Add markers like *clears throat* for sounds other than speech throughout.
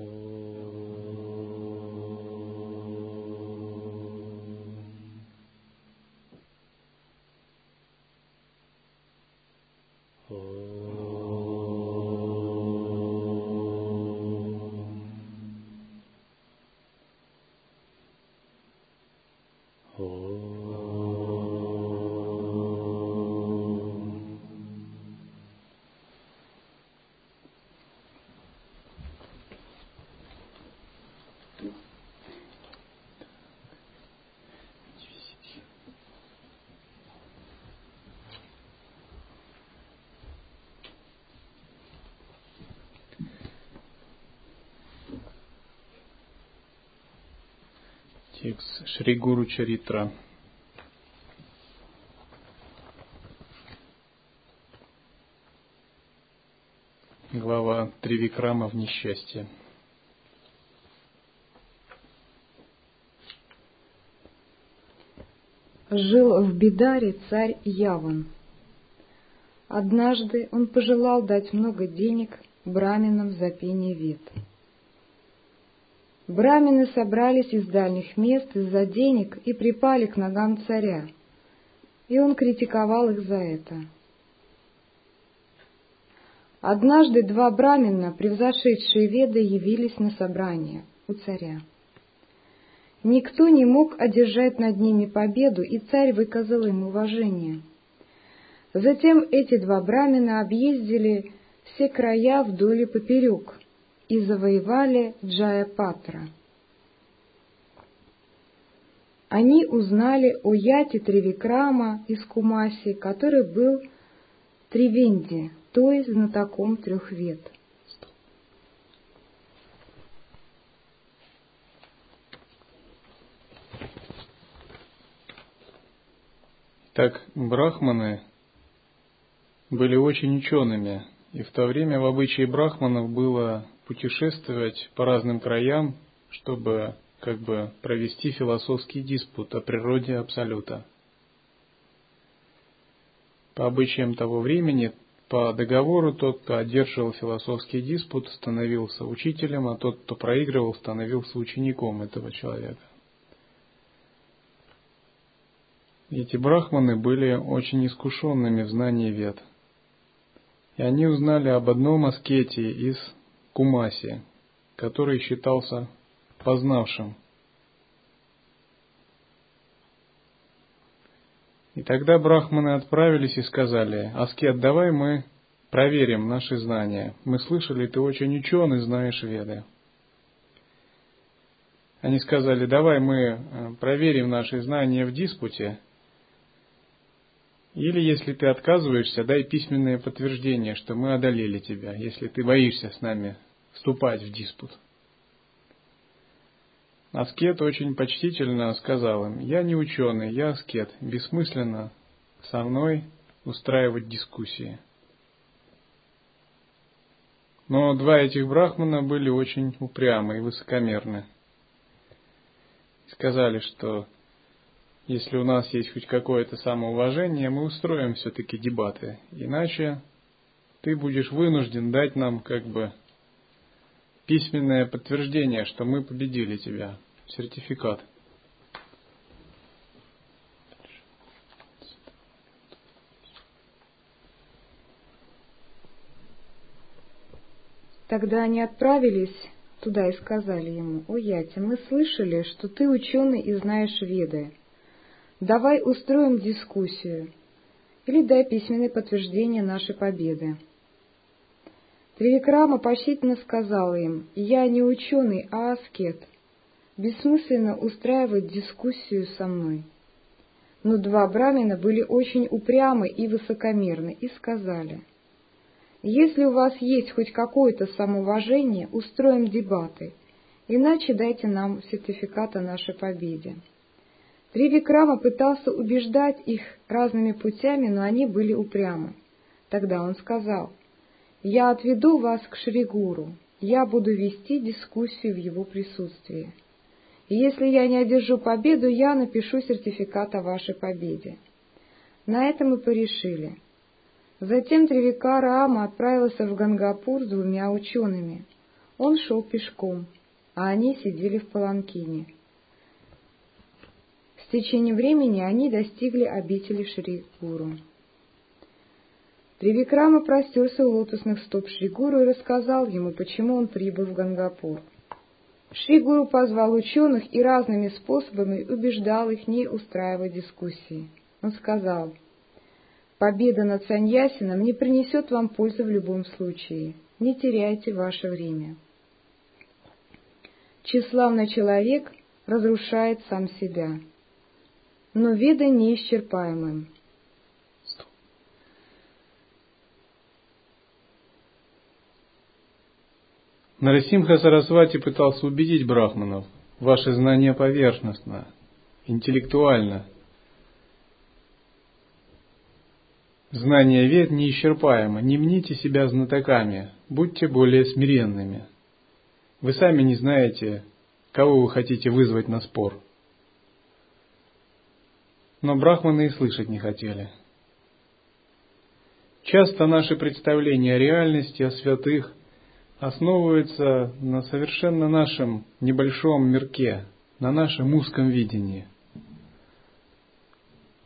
Oh. Текст Шри Гуру Чаритра. Глава Тривикрама в несчастье. Жил в Бидаре царь Яван. Однажды он пожелал дать много денег браминам за пение вет. Брамины собрались из дальних мест из-за денег и припали к ногам царя, и он критиковал их за это. Однажды два брамина, превзошедшие веды, явились на собрание у царя. Никто не мог одержать над ними победу, и царь выказал им уважение. Затем эти два брамина объездили все края вдоль и поперек, и завоевали Джая-Патра. Они узнали о Яте Тривикрама из Кумаси, который был Тривенди, то есть знатоком трех вет. Так, брахманы были очень учеными, и в то время в обычае брахманов было путешествовать по разным краям, чтобы как бы провести философский диспут о природе Абсолюта. По обычаям того времени, по договору, тот, кто одерживал философский диспут, становился учителем, а тот, кто проигрывал, становился учеником этого человека. Эти брахманы были очень искушенными в знании вед. И они узнали об одном аскете из Кумаси, который считался познавшим. И тогда брахманы отправились и сказали, «Аскет, давай мы проверим наши знания. Мы слышали, ты очень ученый, знаешь веды». Они сказали, давай мы э, проверим наши знания в диспуте, или если ты отказываешься, дай письменное подтверждение, что мы одолели тебя, если ты боишься с нами вступать в диспут. Аскет очень почтительно сказал им, я не ученый, я аскет, бессмысленно со мной устраивать дискуссии. Но два этих брахмана были очень упрямы и высокомерны. Сказали, что если у нас есть хоть какое-то самоуважение, мы устроим все-таки дебаты. Иначе ты будешь вынужден дать нам как бы письменное подтверждение, что мы победили тебя, сертификат. Тогда они отправились туда и сказали ему, «О, Яти, мы слышали, что ты ученый и знаешь веды. Давай устроим дискуссию или дай письменное подтверждение нашей победы». Тривикрама почтительно сказал им, «Я не ученый, а аскет. Бессмысленно устраивать дискуссию со мной». Но два брамина были очень упрямы и высокомерны и сказали, «Если у вас есть хоть какое-то самоуважение, устроим дебаты, иначе дайте нам сертификат о нашей победе». Тривикрама пытался убеждать их разными путями, но они были упрямы. Тогда он сказал, я отведу вас к Шригуру, я буду вести дискуссию в его присутствии. И если я не одержу победу, я напишу сертификат о вашей победе. На это мы порешили. Затем Тривикара Ама отправился в Гангапур с двумя учеными. Он шел пешком, а они сидели в паланкине. С течением времени они достигли обители Шри-Гуру. Тревикрама простерся у лотосных стоп Шригуру и рассказал ему, почему он прибыл в Гангапур. Шригуру позвал ученых и разными способами убеждал их не устраивать дискуссии. Он сказал, «Победа над Саньясином не принесет вам пользы в любом случае. Не теряйте ваше время». Тщеславный человек разрушает сам себя, но вида неисчерпаемым. Нарасимха Сарасвати пытался убедить брахманов, ваше знание поверхностно, интеллектуально. Знание вед неисчерпаемо, не мните себя знатоками, будьте более смиренными. Вы сами не знаете, кого вы хотите вызвать на спор. Но брахманы и слышать не хотели. Часто наши представления о реальности, о святых основывается на совершенно нашем небольшом мирке, на нашем узком видении.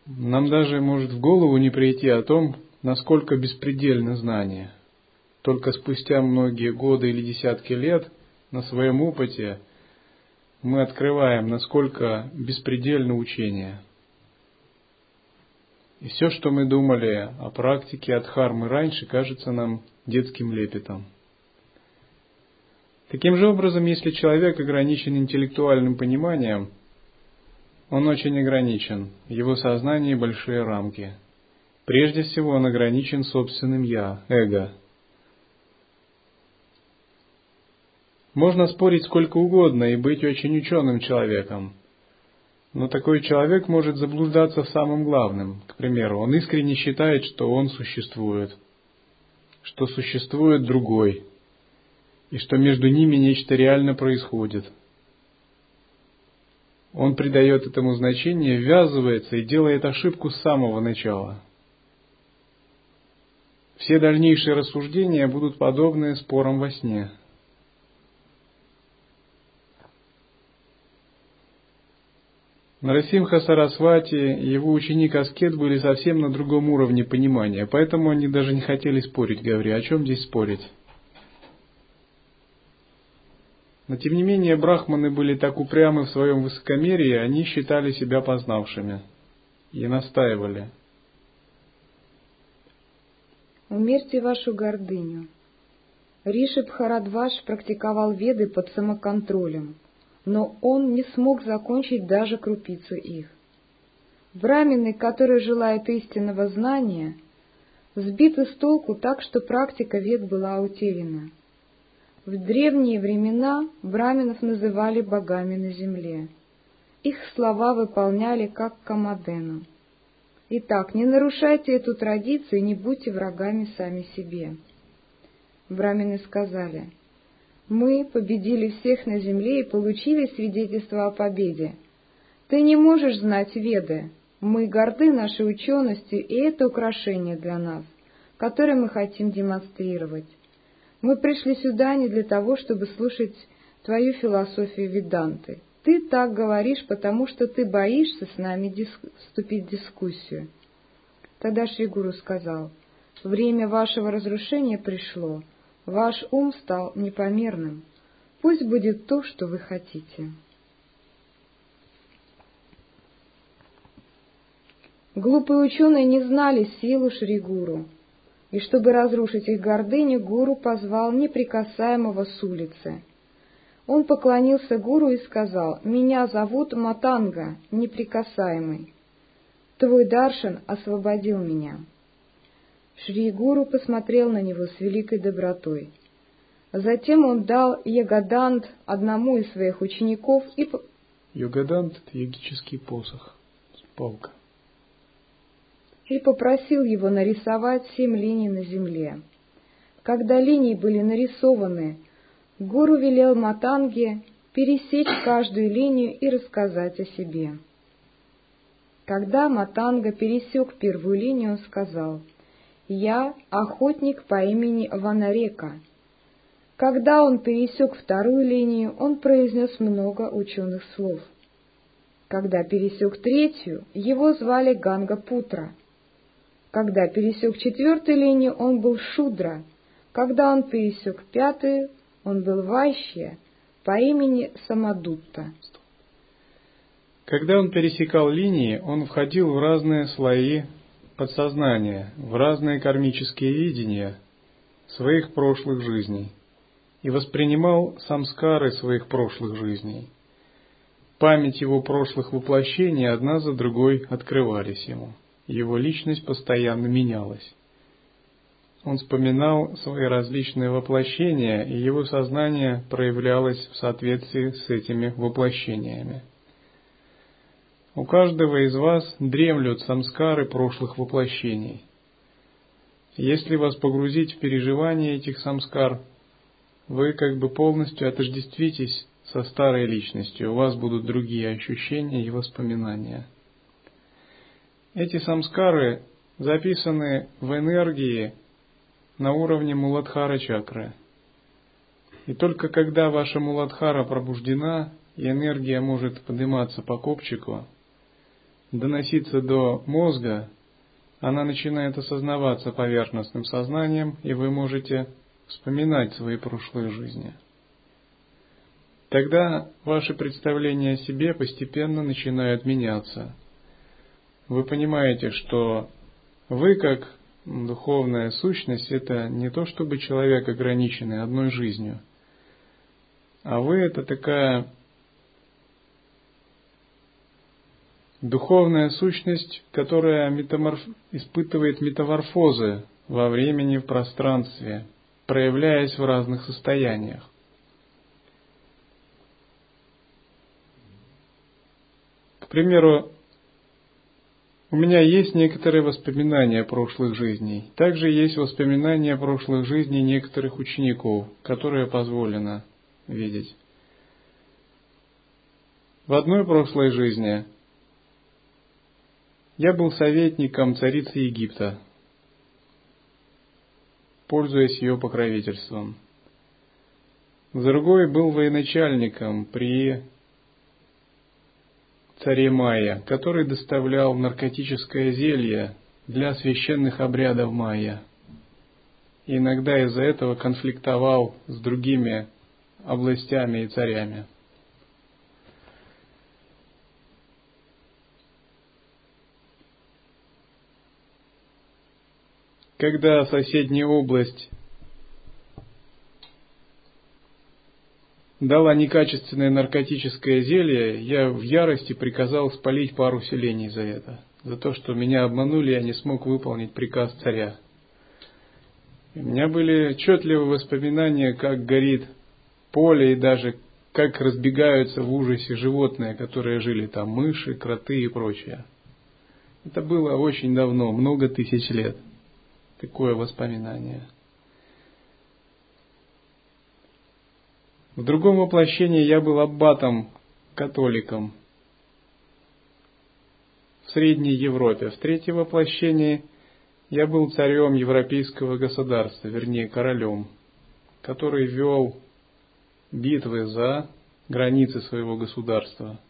Нам даже может в голову не прийти о том, насколько беспредельно знание. Только спустя многие годы или десятки лет на своем опыте мы открываем, насколько беспредельно учение. И все, что мы думали о практике от хармы раньше, кажется нам детским лепетом. Таким же образом, если человек ограничен интеллектуальным пониманием, он очень ограничен, в его сознании большие рамки. Прежде всего, он ограничен собственным «я», эго. Можно спорить сколько угодно и быть очень ученым человеком, но такой человек может заблуждаться в самом главном. К примеру, он искренне считает, что он существует, что существует другой – и что между ними нечто реально происходит. Он придает этому значение, ввязывается и делает ошибку с самого начала. Все дальнейшие рассуждения будут подобны спорам во сне. Нарасимха Сарасвати и его ученик Аскет были совсем на другом уровне понимания, поэтому они даже не хотели спорить, говоря, о чем здесь спорить. Но тем не менее брахманы были так упрямы в своем высокомерии, они считали себя познавшими и настаивали. Умерьте вашу гордыню. Риши Бхарадваш практиковал веды под самоконтролем, но он не смог закончить даже крупицу их. Брамины, которые желают истинного знания, сбиты с толку так, что практика вед была утеряна. В древние времена браминов называли богами на земле. Их слова выполняли как Камадену. Итак, не нарушайте эту традицию и не будьте врагами сами себе. Брамины сказали, «Мы победили всех на земле и получили свидетельство о победе. Ты не можешь знать веды. Мы горды нашей ученостью, и это украшение для нас, которое мы хотим демонстрировать. Мы пришли сюда не для того, чтобы слушать твою философию Веданты. Ты так говоришь, потому что ты боишься с нами дис... вступить в дискуссию. Тогда Шри Гуру сказал, время вашего разрушения пришло, ваш ум стал непомерным. Пусть будет то, что вы хотите. Глупые ученые не знали силу Шри Гуру, и чтобы разрушить их гордыню, гуру позвал неприкасаемого с улицы. Он поклонился гуру и сказал, «Меня зовут Матанга, неприкасаемый. Твой даршан освободил меня». Шри Гуру посмотрел на него с великой добротой. Затем он дал Ягадант одному из своих учеников и... Ягадант — это йогический посох, палка и попросил его нарисовать семь линий на земле. Когда линии были нарисованы, гуру велел Матанге пересечь каждую линию и рассказать о себе. Когда Матанга пересек первую линию, он сказал, «Я охотник по имени Ванарека. Когда он пересек вторую линию, он произнес много ученых слов. Когда пересек третью, его звали Ганга Путра. Когда пересек четвертую линию, он был Шудра. Когда он пересек пятую, он был Вайщия по имени Самадутта. Когда он пересекал линии, он входил в разные слои подсознания, в разные кармические видения своих прошлых жизней и воспринимал самскары своих прошлых жизней. Память его прошлых воплощений одна за другой открывались ему. Его личность постоянно менялась. Он вспоминал свои различные воплощения, и его сознание проявлялось в соответствии с этими воплощениями. У каждого из вас дремлют самскары прошлых воплощений. Если вас погрузить в переживание этих самскар, вы как бы полностью отождествитесь со старой личностью, у вас будут другие ощущения и воспоминания. Эти самскары записаны в энергии на уровне Муладхара чакры. И только когда ваша Муладхара пробуждена, и энергия может подниматься по копчику, доноситься до мозга, она начинает осознаваться поверхностным сознанием, и вы можете вспоминать свои прошлые жизни. Тогда ваши представления о себе постепенно начинают меняться. Вы понимаете, что вы как духовная сущность это не то чтобы человек ограниченный одной жизнью, а вы это такая духовная сущность, которая метаморф... испытывает метаморфозы во времени, в пространстве, проявляясь в разных состояниях. К примеру, у меня есть некоторые воспоминания прошлых жизней. Также есть воспоминания прошлых жизней некоторых учеников, которые позволено видеть. В одной прошлой жизни я был советником царицы Египта, пользуясь ее покровительством. Другой был военачальником при царе Майя, который доставлял наркотическое зелье для священных обрядов майя. И иногда из-за этого конфликтовал с другими областями и царями. Когда соседняя область дала некачественное наркотическое зелье, я в ярости приказал спалить пару селений за это. За то, что меня обманули, я не смог выполнить приказ царя. у меня были отчетливые воспоминания, как горит поле и даже как разбегаются в ужасе животные, которые жили там, мыши, кроты и прочее. Это было очень давно, много тысяч лет. Такое воспоминание. В другом воплощении я был аббатом, католиком в Средней Европе. В третьем воплощении я был царем европейского государства, вернее королем, который вел битвы за границы своего государства.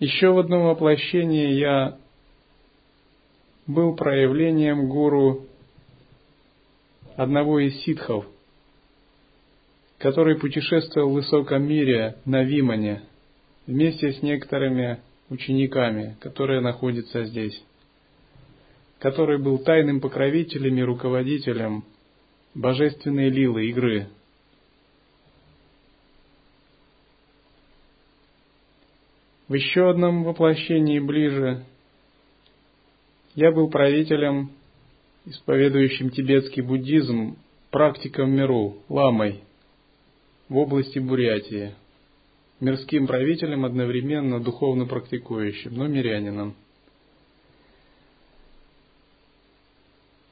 Еще в одном воплощении я был проявлением гуру одного из ситхов, который путешествовал в высоком мире на Вимане вместе с некоторыми учениками, которые находятся здесь, который был тайным покровителем и руководителем божественной лилы игры. В еще одном воплощении ближе я был правителем исповедующим тибетский буддизм, практиком миру, ламой в области Бурятии, мирским правителем одновременно духовно практикующим, но мирянином.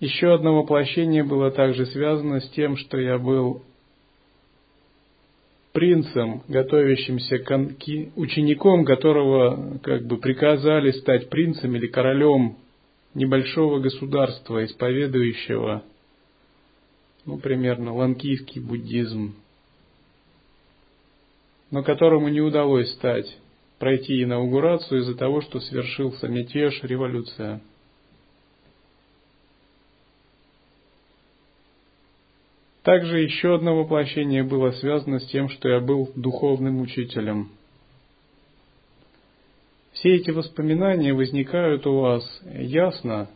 Еще одно воплощение было также связано с тем, что я был принцем, готовящимся к учеником, которого как бы приказали стать принцем или королем небольшого государства, исповедующего, ну, примерно, ланкийский буддизм, но которому не удалось стать, пройти инаугурацию из-за того, что свершился мятеж, революция. Также еще одно воплощение было связано с тем, что я был духовным учителем. Все эти воспоминания возникают у вас ясно,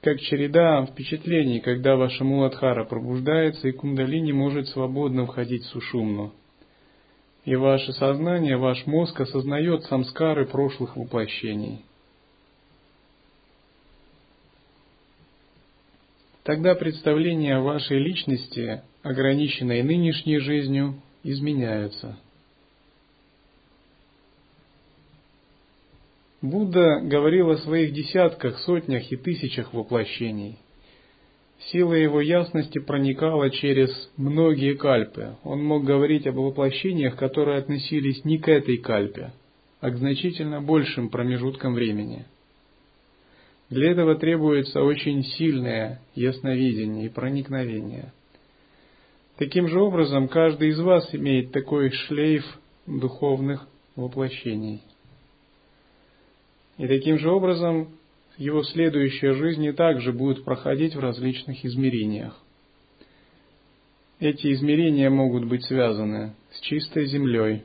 как череда впечатлений, когда ваша Муладхара пробуждается и кундалини может свободно входить в сушумну. И ваше сознание, ваш мозг осознает самскары прошлых воплощений – тогда представления о вашей личности, ограниченной нынешней жизнью, изменяются. Будда говорил о своих десятках, сотнях и тысячах воплощений. Сила его ясности проникала через многие кальпы. Он мог говорить об воплощениях, которые относились не к этой кальпе, а к значительно большим промежуткам времени – для этого требуется очень сильное ясновидение и проникновение. Таким же образом, каждый из вас имеет такой шлейф духовных воплощений. И таким же образом его следующая жизнь и также будет проходить в различных измерениях. Эти измерения могут быть связаны с чистой землей,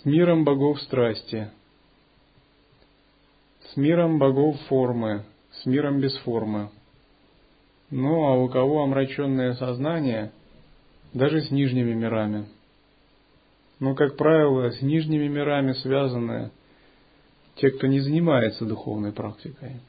с миром богов страсти, с миром богов формы, с миром без формы. Ну а у кого омраченное сознание, даже с нижними мирами. Но, как правило, с нижними мирами связаны те, кто не занимается духовной практикой.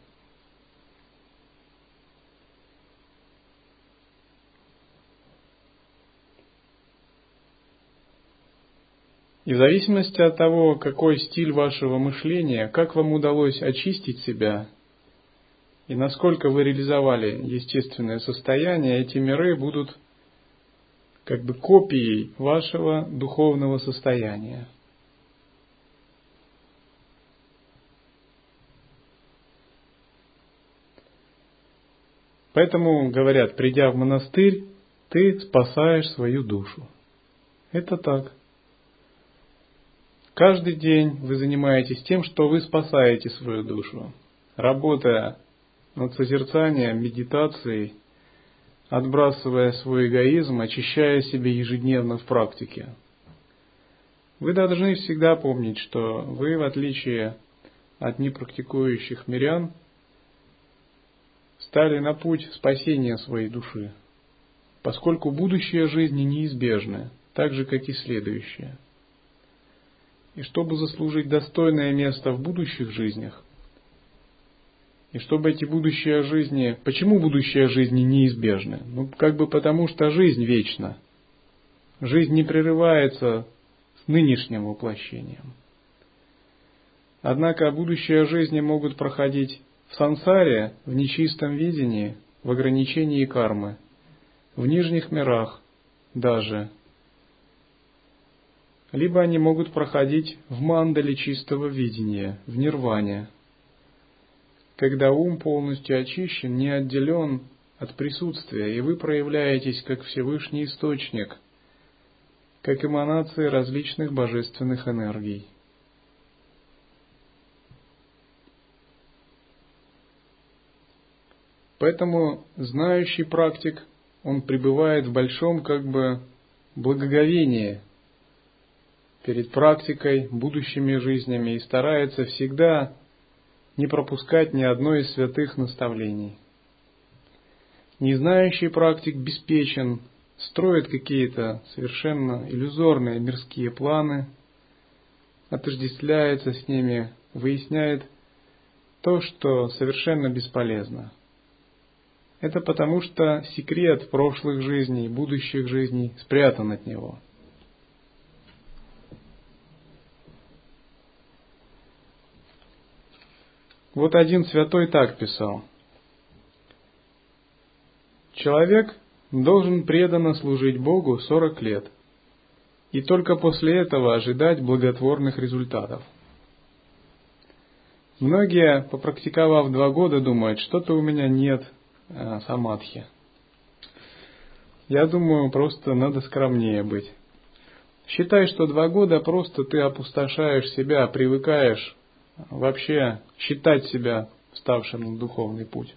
И в зависимости от того, какой стиль вашего мышления, как вам удалось очистить себя, и насколько вы реализовали естественное состояние, эти миры будут как бы копией вашего духовного состояния. Поэтому говорят, придя в монастырь, ты спасаешь свою душу. Это так. Каждый день вы занимаетесь тем, что вы спасаете свою душу, работая над созерцанием, медитацией, отбрасывая свой эгоизм, очищая себя ежедневно в практике. Вы должны всегда помнить, что вы, в отличие от непрактикующих мирян, стали на путь спасения своей души, поскольку будущее жизни неизбежно, так же, как и следующее – и чтобы заслужить достойное место в будущих жизнях, и чтобы эти будущие жизни... Почему будущие жизни неизбежны? Ну, как бы потому, что жизнь вечна. Жизнь не прерывается с нынешним воплощением. Однако будущие жизни могут проходить в сансаре, в нечистом видении, в ограничении кармы, в нижних мирах даже – либо они могут проходить в мандале чистого видения, в нирване, когда ум полностью очищен, не отделен от присутствия, и вы проявляетесь как Всевышний Источник, как эманации различных божественных энергий. Поэтому знающий практик, он пребывает в большом как бы благоговении – перед практикой, будущими жизнями и старается всегда не пропускать ни одной из святых наставлений. Незнающий практик беспечен, строит какие-то совершенно иллюзорные мирские планы, отождествляется с ними, выясняет то, что совершенно бесполезно. Это потому, что секрет прошлых жизней, будущих жизней спрятан от него – Вот один святой так писал. Человек должен преданно служить Богу сорок лет, и только после этого ожидать благотворных результатов. Многие, попрактиковав два года, думают, что-то у меня нет э, самадхи. Я думаю, просто надо скромнее быть. Считай, что два года просто ты опустошаешь себя, привыкаешь вообще считать себя вставшим на духовный путь.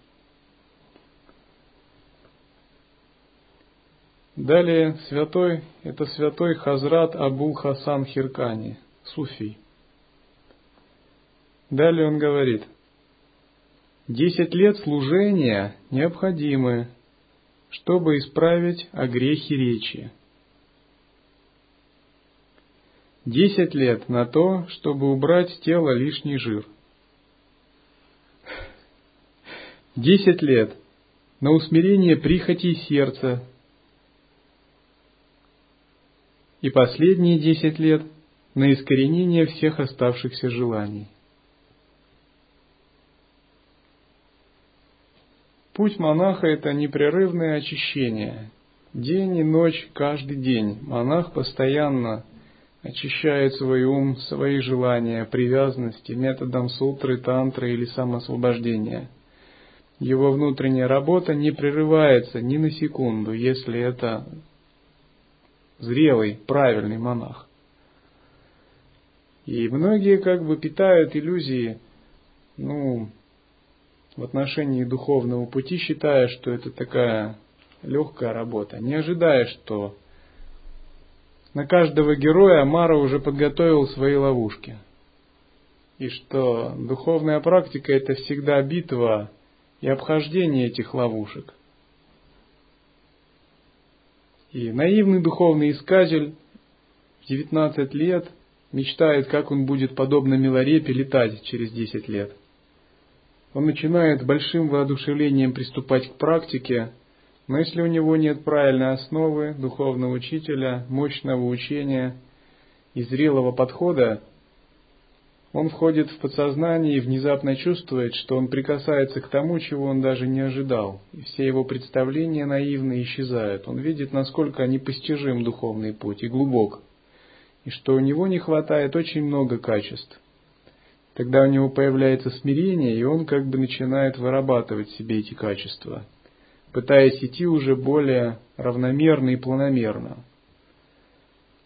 Далее святой, это святой Хазрат Абул Хасан Хиркани, суфий. Далее он говорит, десять лет служения необходимы, чтобы исправить огрехи речи. Десять лет на то, чтобы убрать с тела лишний жир. Десять лет на усмирение прихотей сердца и последние десять лет на искоренение всех оставшихся желаний. Путь монаха – это непрерывное очищение. День и ночь, каждый день. Монах постоянно очищает свой ум, свои желания, привязанности методом сутры, тантры или самосвобождения. Его внутренняя работа не прерывается ни на секунду, если это зрелый, правильный монах. И многие как бы питают иллюзии, ну, в отношении духовного пути, считая, что это такая легкая работа, не ожидая, что на каждого героя Мара уже подготовил свои ловушки. И что духовная практика это всегда битва и обхождение этих ловушек. И наивный духовный искатель в 19 лет мечтает, как он будет подобно Милорепе летать через 10 лет. Он начинает большим воодушевлением приступать к практике, но если у него нет правильной основы, духовного учителя, мощного учения и зрелого подхода, он входит в подсознание и внезапно чувствует, что он прикасается к тому, чего он даже не ожидал, и все его представления наивно исчезают. Он видит, насколько непостижим духовный путь и глубок, и что у него не хватает очень много качеств. Тогда у него появляется смирение, и он как бы начинает вырабатывать себе эти качества, пытаясь идти уже более равномерно и планомерно,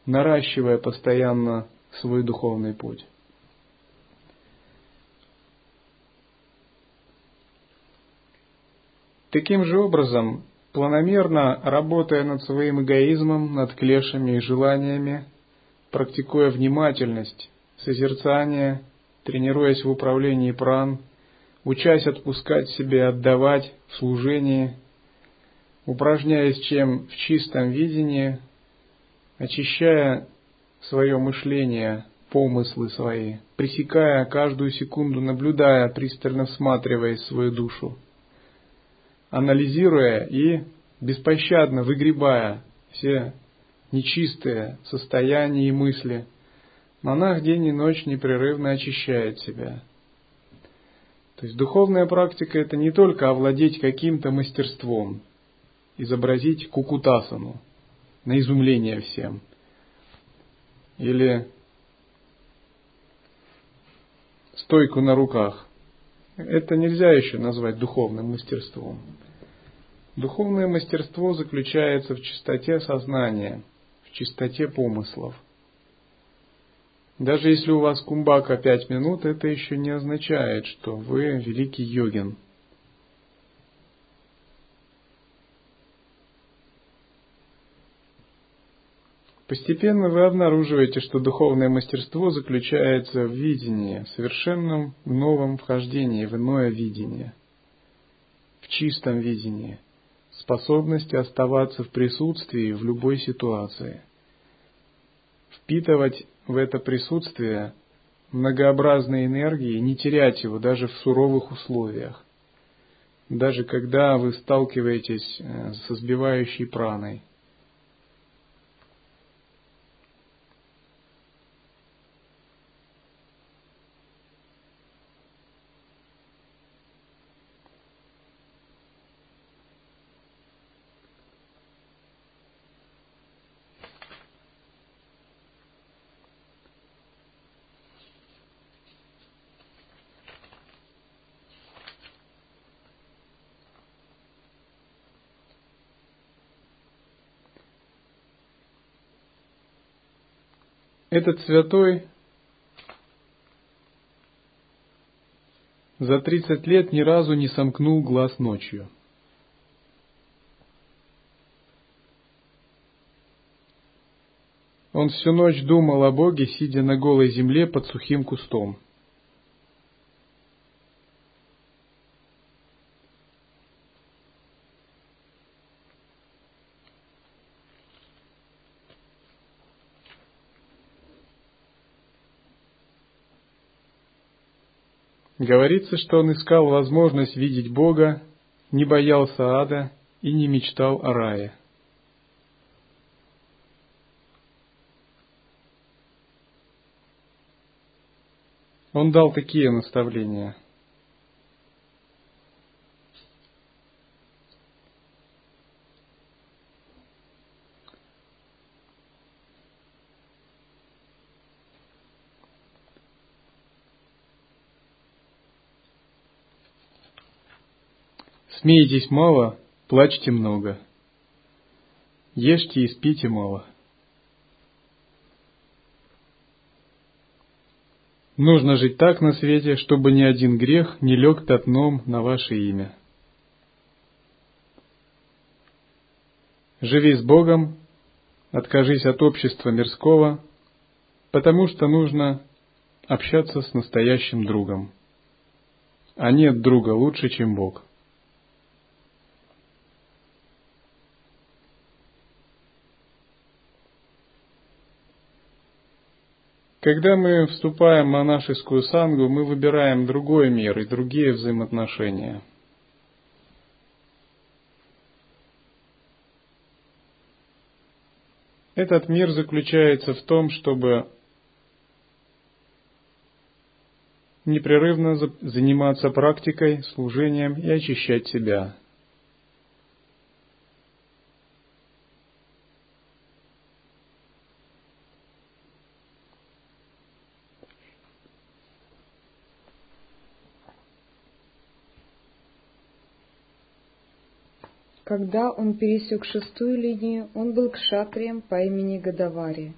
наращивая постоянно свой духовный путь. Таким же образом, планомерно работая над своим эгоизмом, над клешами и желаниями, практикуя внимательность, созерцание, тренируясь в управлении пран, учась отпускать себе, отдавать в служении, упражняясь чем в чистом видении, очищая свое мышление, помыслы свои, пресекая каждую секунду, наблюдая, пристально всматриваясь в свою душу – анализируя и беспощадно выгребая все нечистые состояния и мысли, монах день и ночь непрерывно очищает себя. То есть духовная практика это не только овладеть каким-то мастерством, изобразить кукутасану на изумление всем, или стойку на руках. Это нельзя еще назвать духовным мастерством. Духовное мастерство заключается в чистоте сознания, в чистоте помыслов. Даже если у вас кумбака пять минут, это еще не означает, что вы великий йогин – Постепенно вы обнаруживаете, что духовное мастерство заключается в видении, совершенном новом вхождении в иное видение, в чистом видении, способности оставаться в присутствии в любой ситуации, впитывать в это присутствие многообразные энергии не терять его даже в суровых условиях, даже когда вы сталкиваетесь э, со сбивающей праной – Этот святой за 30 лет ни разу не сомкнул глаз ночью. Он всю ночь думал о Боге, сидя на голой земле под сухим кустом. Говорится, что он искал возможность видеть Бога, не боялся ада и не мечтал о рае. Он дал такие наставления. Смейтесь мало, плачьте много. Ешьте и спите мало. Нужно жить так на свете, чтобы ни один грех не лег пятном на ваше имя. Живи с Богом, откажись от общества мирского, потому что нужно общаться с настоящим другом. А нет друга лучше, чем Бог. Когда мы вступаем в монашескую сангу, мы выбираем другой мир и другие взаимоотношения. Этот мир заключается в том, чтобы непрерывно заниматься практикой, служением и очищать себя – Когда он пересек шестую линию, он был кшатрием по имени Гадавари.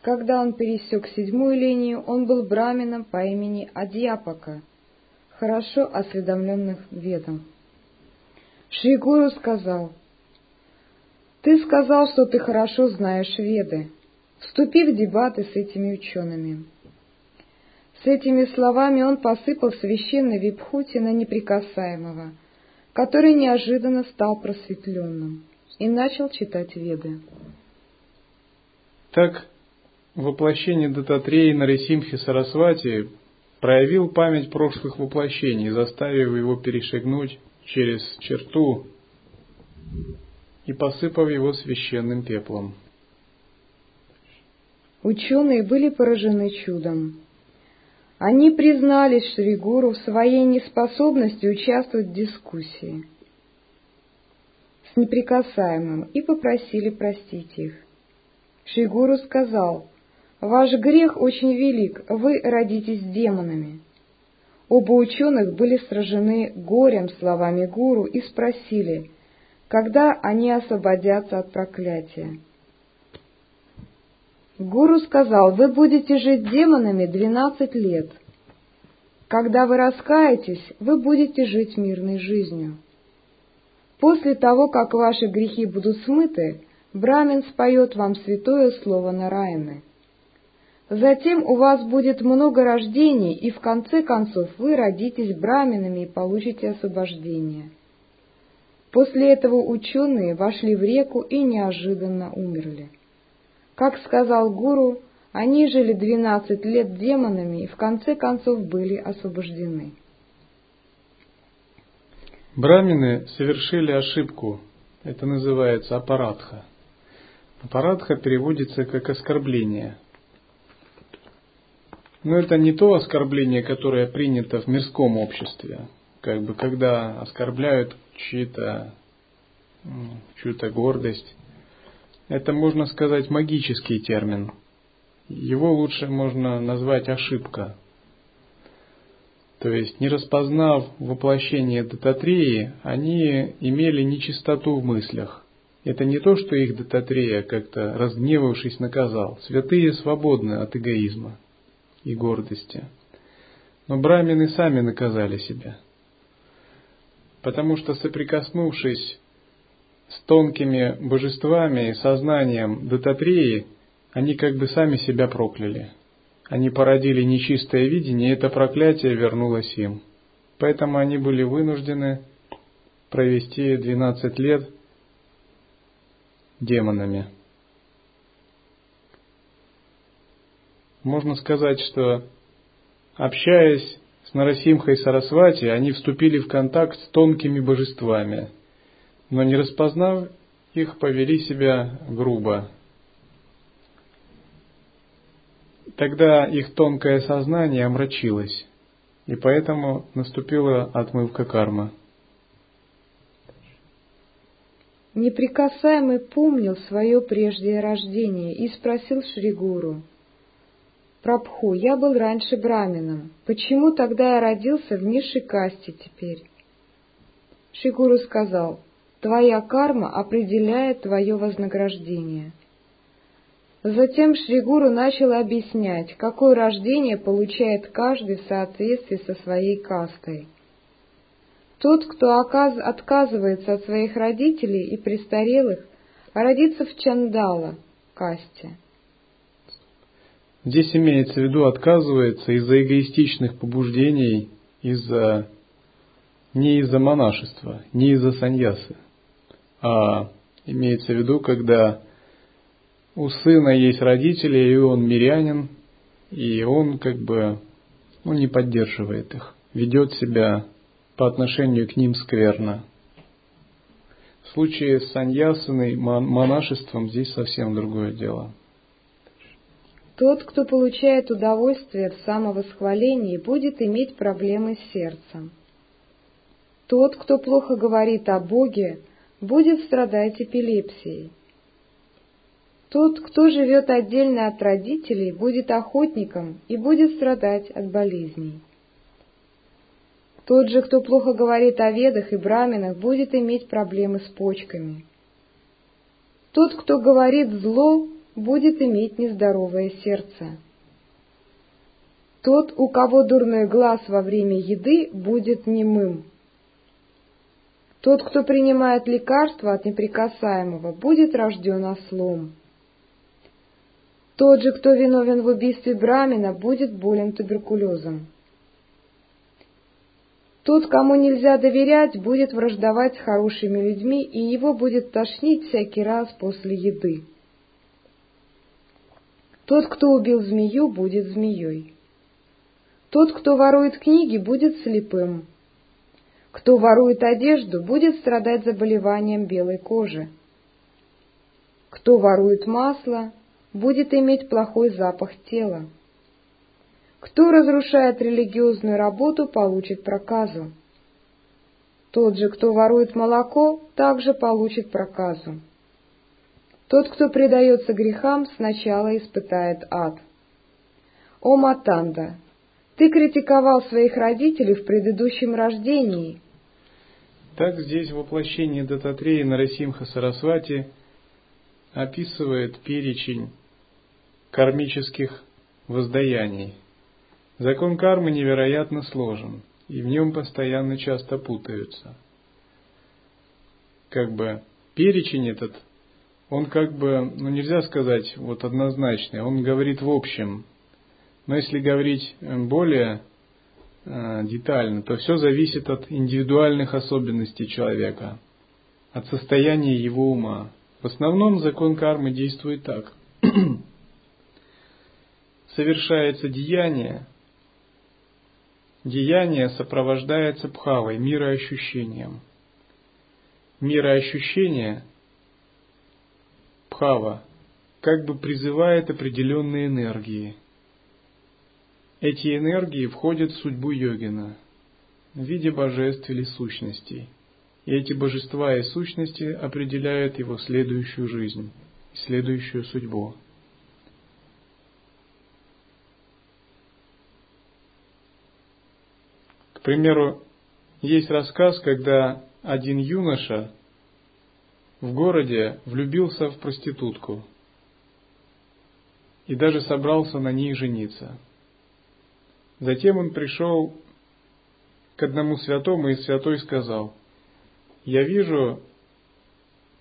Когда он пересек седьмую линию, он был брамином по имени Адьяпака, хорошо осведомленных ведом. Шри Гуру сказал, «Ты сказал, что ты хорошо знаешь веды. Вступи в дебаты с этими учеными». С этими словами он посыпал священный випхути на неприкасаемого — который неожиданно стал просветленным и начал читать Веды. Так, воплощение Дататреи Нарисимхи Сарасвати проявил память прошлых воплощений, заставив его перешагнуть через черту и посыпав его священным пеплом. Ученые были поражены чудом. Они признались Шригуру в своей неспособности участвовать в дискуссии с неприкасаемым и попросили простить их. Шригуру сказал, «Ваш грех очень велик, вы родитесь демонами». Оба ученых были сражены горем словами гуру и спросили, когда они освободятся от проклятия. Гуру сказал, вы будете жить демонами двенадцать лет. Когда вы раскаетесь, вы будете жить мирной жизнью. После того, как ваши грехи будут смыты, Брамин споет вам святое слово Нараяны. Затем у вас будет много рождений, и в конце концов вы родитесь браминами и получите освобождение. После этого ученые вошли в реку и неожиданно умерли. Как сказал гуру, они жили двенадцать лет демонами и в конце концов были освобождены. Брамины совершили ошибку. Это называется аппаратха. Аппаратха переводится как оскорбление. Но это не то оскорбление, которое принято в мирском обществе. Как бы когда оскорбляют чью-то чью-то гордость это, можно сказать, магический термин. Его лучше можно назвать ошибка. То есть, не распознав воплощение Дататреи, они имели нечистоту в мыслях Это не то, что их Дататрея как-то разгневавшись наказал. Святые свободны от эгоизма и гордости. Но брамины сами наказали себя. Потому что соприкоснувшись с тонкими божествами и сознанием Дататреи, они как бы сами себя прокляли. Они породили нечистое видение, и это проклятие вернулось им. Поэтому они были вынуждены провести 12 лет демонами. Можно сказать, что общаясь с Нарасимхой и Сарасвати, они вступили в контакт с тонкими божествами, но не распознав их, повели себя грубо. Тогда их тонкое сознание омрачилось, и поэтому наступила отмывка кармы. Неприкасаемый помнил свое прежнее рождение и спросил Шригуру. «Прабху, я был раньше брамином. Почему тогда я родился в низшей касте теперь?» Шригуру сказал, «Твоя карма определяет твое вознаграждение». Затем Шригуру начал объяснять, какое рождение получает каждый в соответствии со своей кастой. Тот, кто отказывается от своих родителей и престарелых, родится в Чандала, касте. Здесь имеется в виду отказывается из-за эгоистичных побуждений, из-за не из-за монашества, не из-за саньясы, а имеется в виду, когда у сына есть родители, и он мирянин, и он как бы ну, не поддерживает их, ведет себя по отношению к ним скверно. В случае с саньясаной монашеством здесь совсем другое дело. Тот, кто получает удовольствие в самовосхвалении, будет иметь проблемы с сердцем. Тот, кто плохо говорит о Боге, будет страдать эпилепсией. Тот, кто живет отдельно от родителей, будет охотником и будет страдать от болезней. Тот же, кто плохо говорит о ведах и браминах, будет иметь проблемы с почками. Тот, кто говорит зло, будет иметь нездоровое сердце. Тот, у кого дурной глаз во время еды, будет немым. Тот, кто принимает лекарства от неприкасаемого, будет рожден ослом. Тот же, кто виновен в убийстве Брамина, будет болен туберкулезом. Тот, кому нельзя доверять, будет враждовать с хорошими людьми, и его будет тошнить всякий раз после еды. Тот, кто убил змею, будет змеей. Тот, кто ворует книги, будет слепым. Кто ворует одежду, будет страдать заболеванием белой кожи. Кто ворует масло, будет иметь плохой запах тела. Кто разрушает религиозную работу, получит проказу. Тот же, кто ворует молоко, также получит проказу. Тот, кто предается грехам, сначала испытает ад. О Матанда, ты критиковал своих родителей в предыдущем рождении. Так здесь воплощение Дататрея Нарасимха Сарасвати описывает перечень кармических воздаяний. Закон кармы невероятно сложен, и в нем постоянно часто путаются. Как бы перечень этот, он как бы, ну нельзя сказать вот однозначный, он говорит в общем. Но если говорить более э, детально, то все зависит от индивидуальных особенностей человека, от состояния его ума. В основном закон кармы действует так. *clears throat* Совершается деяние, Деяние сопровождается пхавой, мироощущением. Мироощущение, пхава, как бы призывает определенные энергии. Эти энергии входят в судьбу йогина в виде божеств или сущностей. И эти божества и сущности определяют его следующую жизнь, следующую судьбу. примеру, есть рассказ, когда один юноша в городе влюбился в проститутку и даже собрался на ней жениться. Затем он пришел к одному святому, и святой сказал, «Я вижу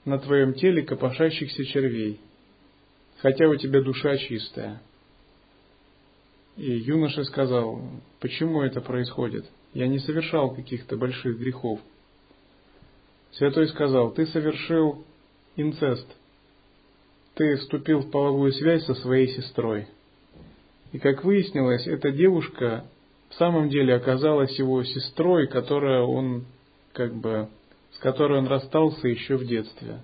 на твоем теле копошащихся червей, хотя у тебя душа чистая». И юноша сказал, «Почему это происходит? Я не совершал каких-то больших грехов». Святой сказал, «Ты совершил инцест, ты вступил в половую связь со своей сестрой». И как выяснилось, эта девушка в самом деле оказалась его сестрой, которая он как бы с которой он расстался еще в детстве.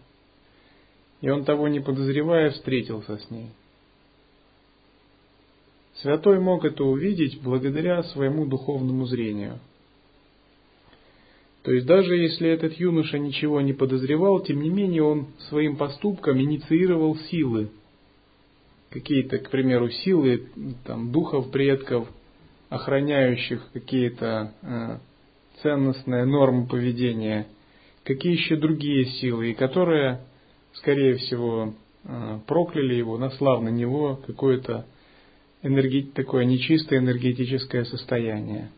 И он того не подозревая встретился с ней. Святой мог это увидеть благодаря своему духовному зрению. То есть даже если этот юноша ничего не подозревал, тем не менее он своим поступком инициировал силы, какие-то, к примеру, силы там, духов предков, охраняющих какие-то э, ценностные нормы поведения, какие еще другие силы, и которые, скорее всего, э, прокляли его, наслав на него какое-то энерги... такое нечистое энергетическое состояние.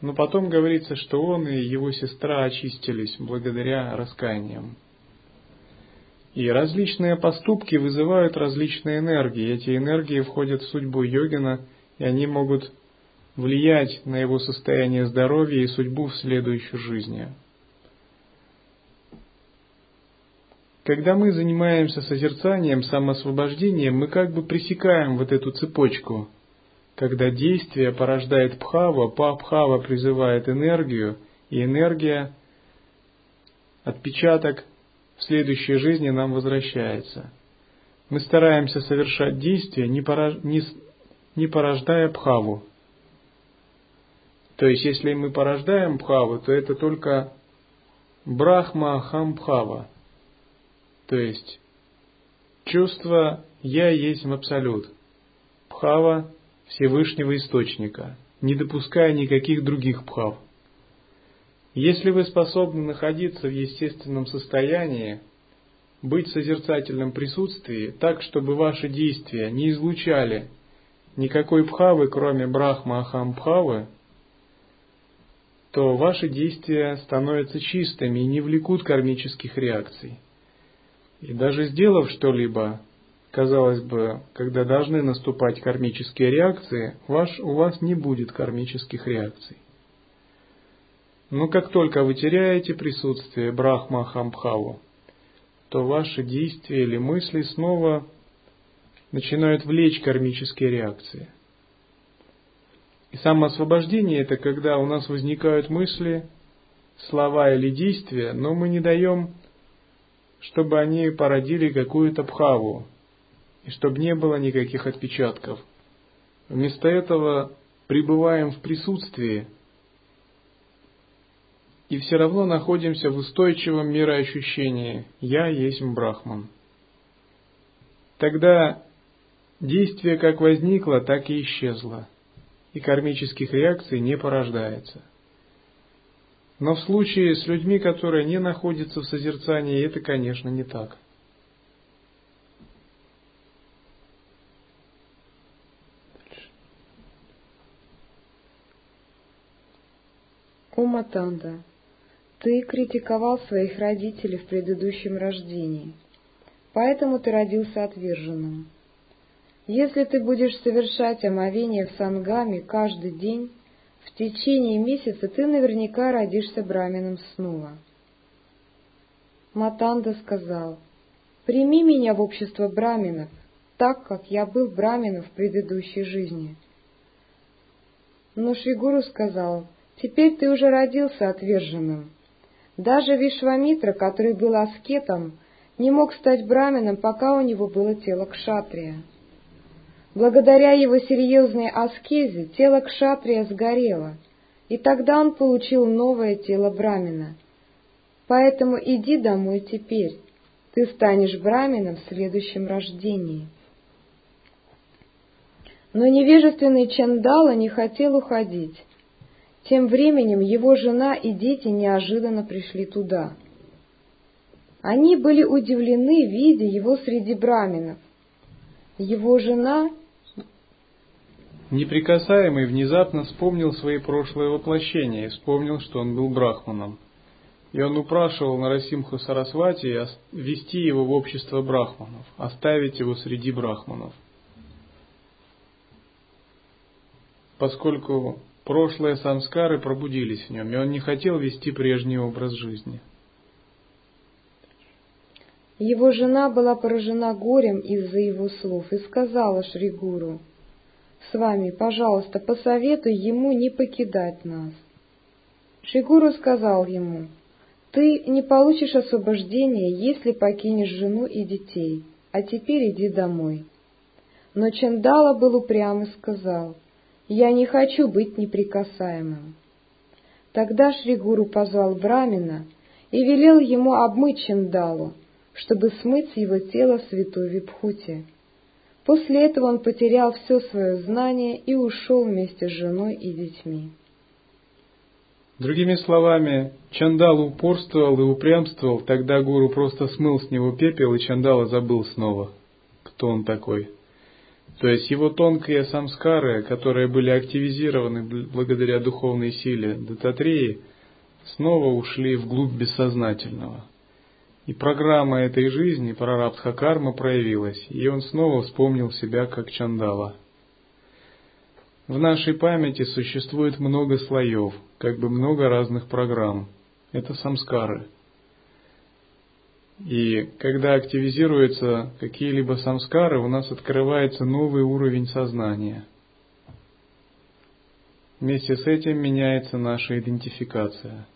Но потом говорится, что он и его сестра очистились благодаря раскаяниям. И различные поступки вызывают различные энергии. Эти энергии входят в судьбу йогина, и они могут влиять на его состояние здоровья и судьбу в следующей жизни. Когда мы занимаемся созерцанием, самоосвобождением, мы как бы пресекаем вот эту цепочку, когда действие порождает пхава, пхава призывает энергию, и энергия, отпечаток в следующей жизни нам возвращается. Мы стараемся совершать действия, не, порож... не... не порождая пхаву. То есть, если мы порождаем пхаву, то это только брахма хамбхава. То есть, чувство «я есть абсолют». Пхава Всевышнего Источника, не допуская никаких других пхав. Если вы способны находиться в естественном состоянии, быть в созерцательном присутствии так, чтобы ваши действия не излучали никакой пхавы, кроме брахма ахамбхавы, то ваши действия становятся чистыми и не влекут кармических реакций. И даже сделав что-либо, казалось бы, когда должны наступать кармические реакции, ваш, у вас не будет кармических реакций. Но как только вы теряете присутствие Брахма Хамбхаву, то ваши действия или мысли снова начинают влечь кармические реакции. И самоосвобождение – это когда у нас возникают мысли, слова или действия, но мы не даем, чтобы они породили какую-то пхаву, и чтобы не было никаких отпечатков. Вместо этого пребываем в присутствии – и все равно находимся в устойчивом мироощущении «Я есть Брахман». Тогда действие как возникло, так и исчезло, и кармических реакций не порождается. Но в случае с людьми, которые не находятся в созерцании, это, конечно, не так. Уматанда ты критиковал своих родителей в предыдущем рождении, поэтому ты родился отверженным. Если ты будешь совершать омовение в сангаме каждый день, в течение месяца ты наверняка родишься брамином снова. Матанда сказал, «Прими меня в общество браминов, так как я был брамином в предыдущей жизни». Но Шригуру сказал, «Теперь ты уже родился отверженным, даже Вишвамитра, который был аскетом, не мог стать брамином, пока у него было тело кшатрия. Благодаря его серьезной аскезе тело кшатрия сгорело, и тогда он получил новое тело брамина. Поэтому иди домой теперь, ты станешь брамином в следующем рождении. Но невежественный Чандала не хотел уходить. Тем временем его жена и дети неожиданно пришли туда. Они были удивлены, видя его среди браминов. Его жена Неприкасаемый внезапно вспомнил свои прошлые воплощения и вспомнил, что он был брахманом. И он упрашивал Нарасимху Сарасвати ввести его в общество брахманов, оставить его среди брахманов. Поскольку прошлые самскары пробудились в нем, и он не хотел вести прежний образ жизни. Его жена была поражена горем из-за его слов и сказала Шригуру, «С вами, пожалуйста, посоветуй ему не покидать нас». Шригуру сказал ему, ты не получишь освобождения, если покинешь жену и детей, а теперь иди домой. Но Чандала был упрям и сказал, «Я не хочу быть неприкасаемым». Тогда Шригуру позвал Брамина и велел ему обмыть Чандалу, чтобы смыть с его тела святой Випхути. После этого он потерял все свое знание и ушел вместе с женой и детьми. Другими словами, Чандал упорствовал и упрямствовал, тогда гуру просто смыл с него пепел, и Чандала забыл снова, кто он такой. То есть его тонкие самскары, которые были активизированы благодаря духовной силе Дататрии, снова ушли вглубь бессознательного. И программа этой жизни, прарабдха карма, проявилась, и он снова вспомнил себя как Чандала – в нашей памяти существует много слоев, как бы много разных программ. Это самскары. И когда активизируются какие-либо самскары, у нас открывается новый уровень сознания. Вместе с этим меняется наша идентификация.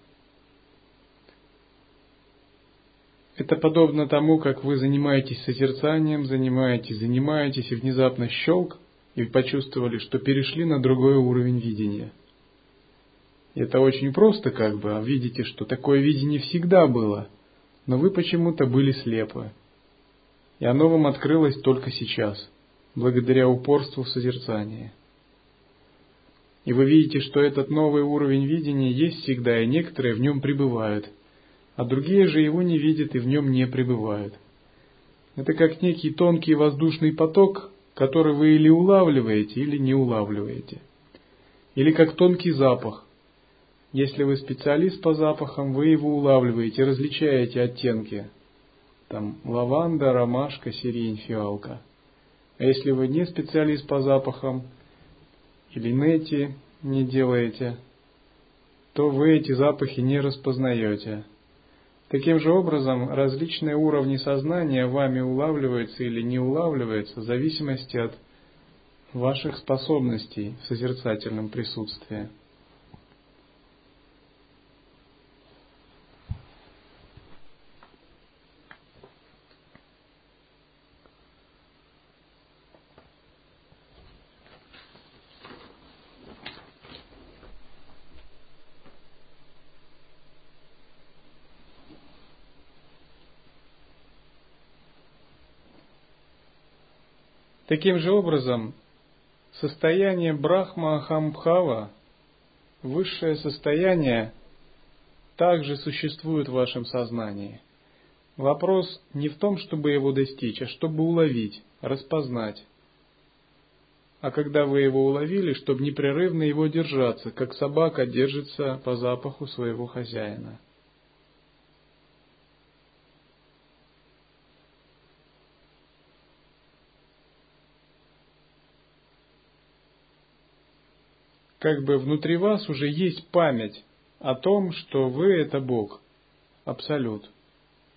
Это подобно тому, как вы занимаетесь созерцанием, занимаетесь, занимаетесь, и внезапно щелк – и почувствовали, что перешли на другой уровень видения. Это очень просто как бы, а видите, что такое видение всегда было, но вы почему-то были слепы. И оно вам открылось только сейчас, благодаря упорству в созерцании. И вы видите, что этот новый уровень видения есть всегда, и некоторые в нем пребывают, а другие же его не видят и в нем не пребывают. Это как некий тонкий воздушный поток, который вы или улавливаете, или не улавливаете. Или как тонкий запах. Если вы специалист по запахам, вы его улавливаете, различаете оттенки. Там лаванда, ромашка, сирень, фиалка. А если вы не специалист по запахам, или нети не делаете, то вы эти запахи не распознаете. Таким же образом, различные уровни сознания вами улавливаются или не улавливаются в зависимости от ваших способностей в созерцательном присутствии. Таким же образом, состояние Брахма Хамбхава, высшее состояние, также существует в вашем сознании. Вопрос не в том, чтобы его достичь, а чтобы уловить, распознать. А когда вы его уловили, чтобы непрерывно его держаться, как собака держится по запаху своего хозяина – как бы внутри вас уже есть память о том, что вы это Бог, Абсолют,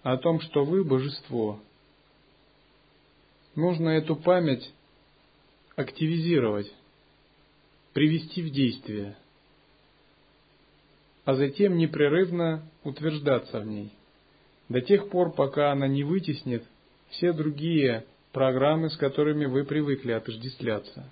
о том, что вы Божество. Нужно эту память активизировать, привести в действие, а затем непрерывно утверждаться в ней, до тех пор, пока она не вытеснит все другие программы, с которыми вы привыкли отождествляться.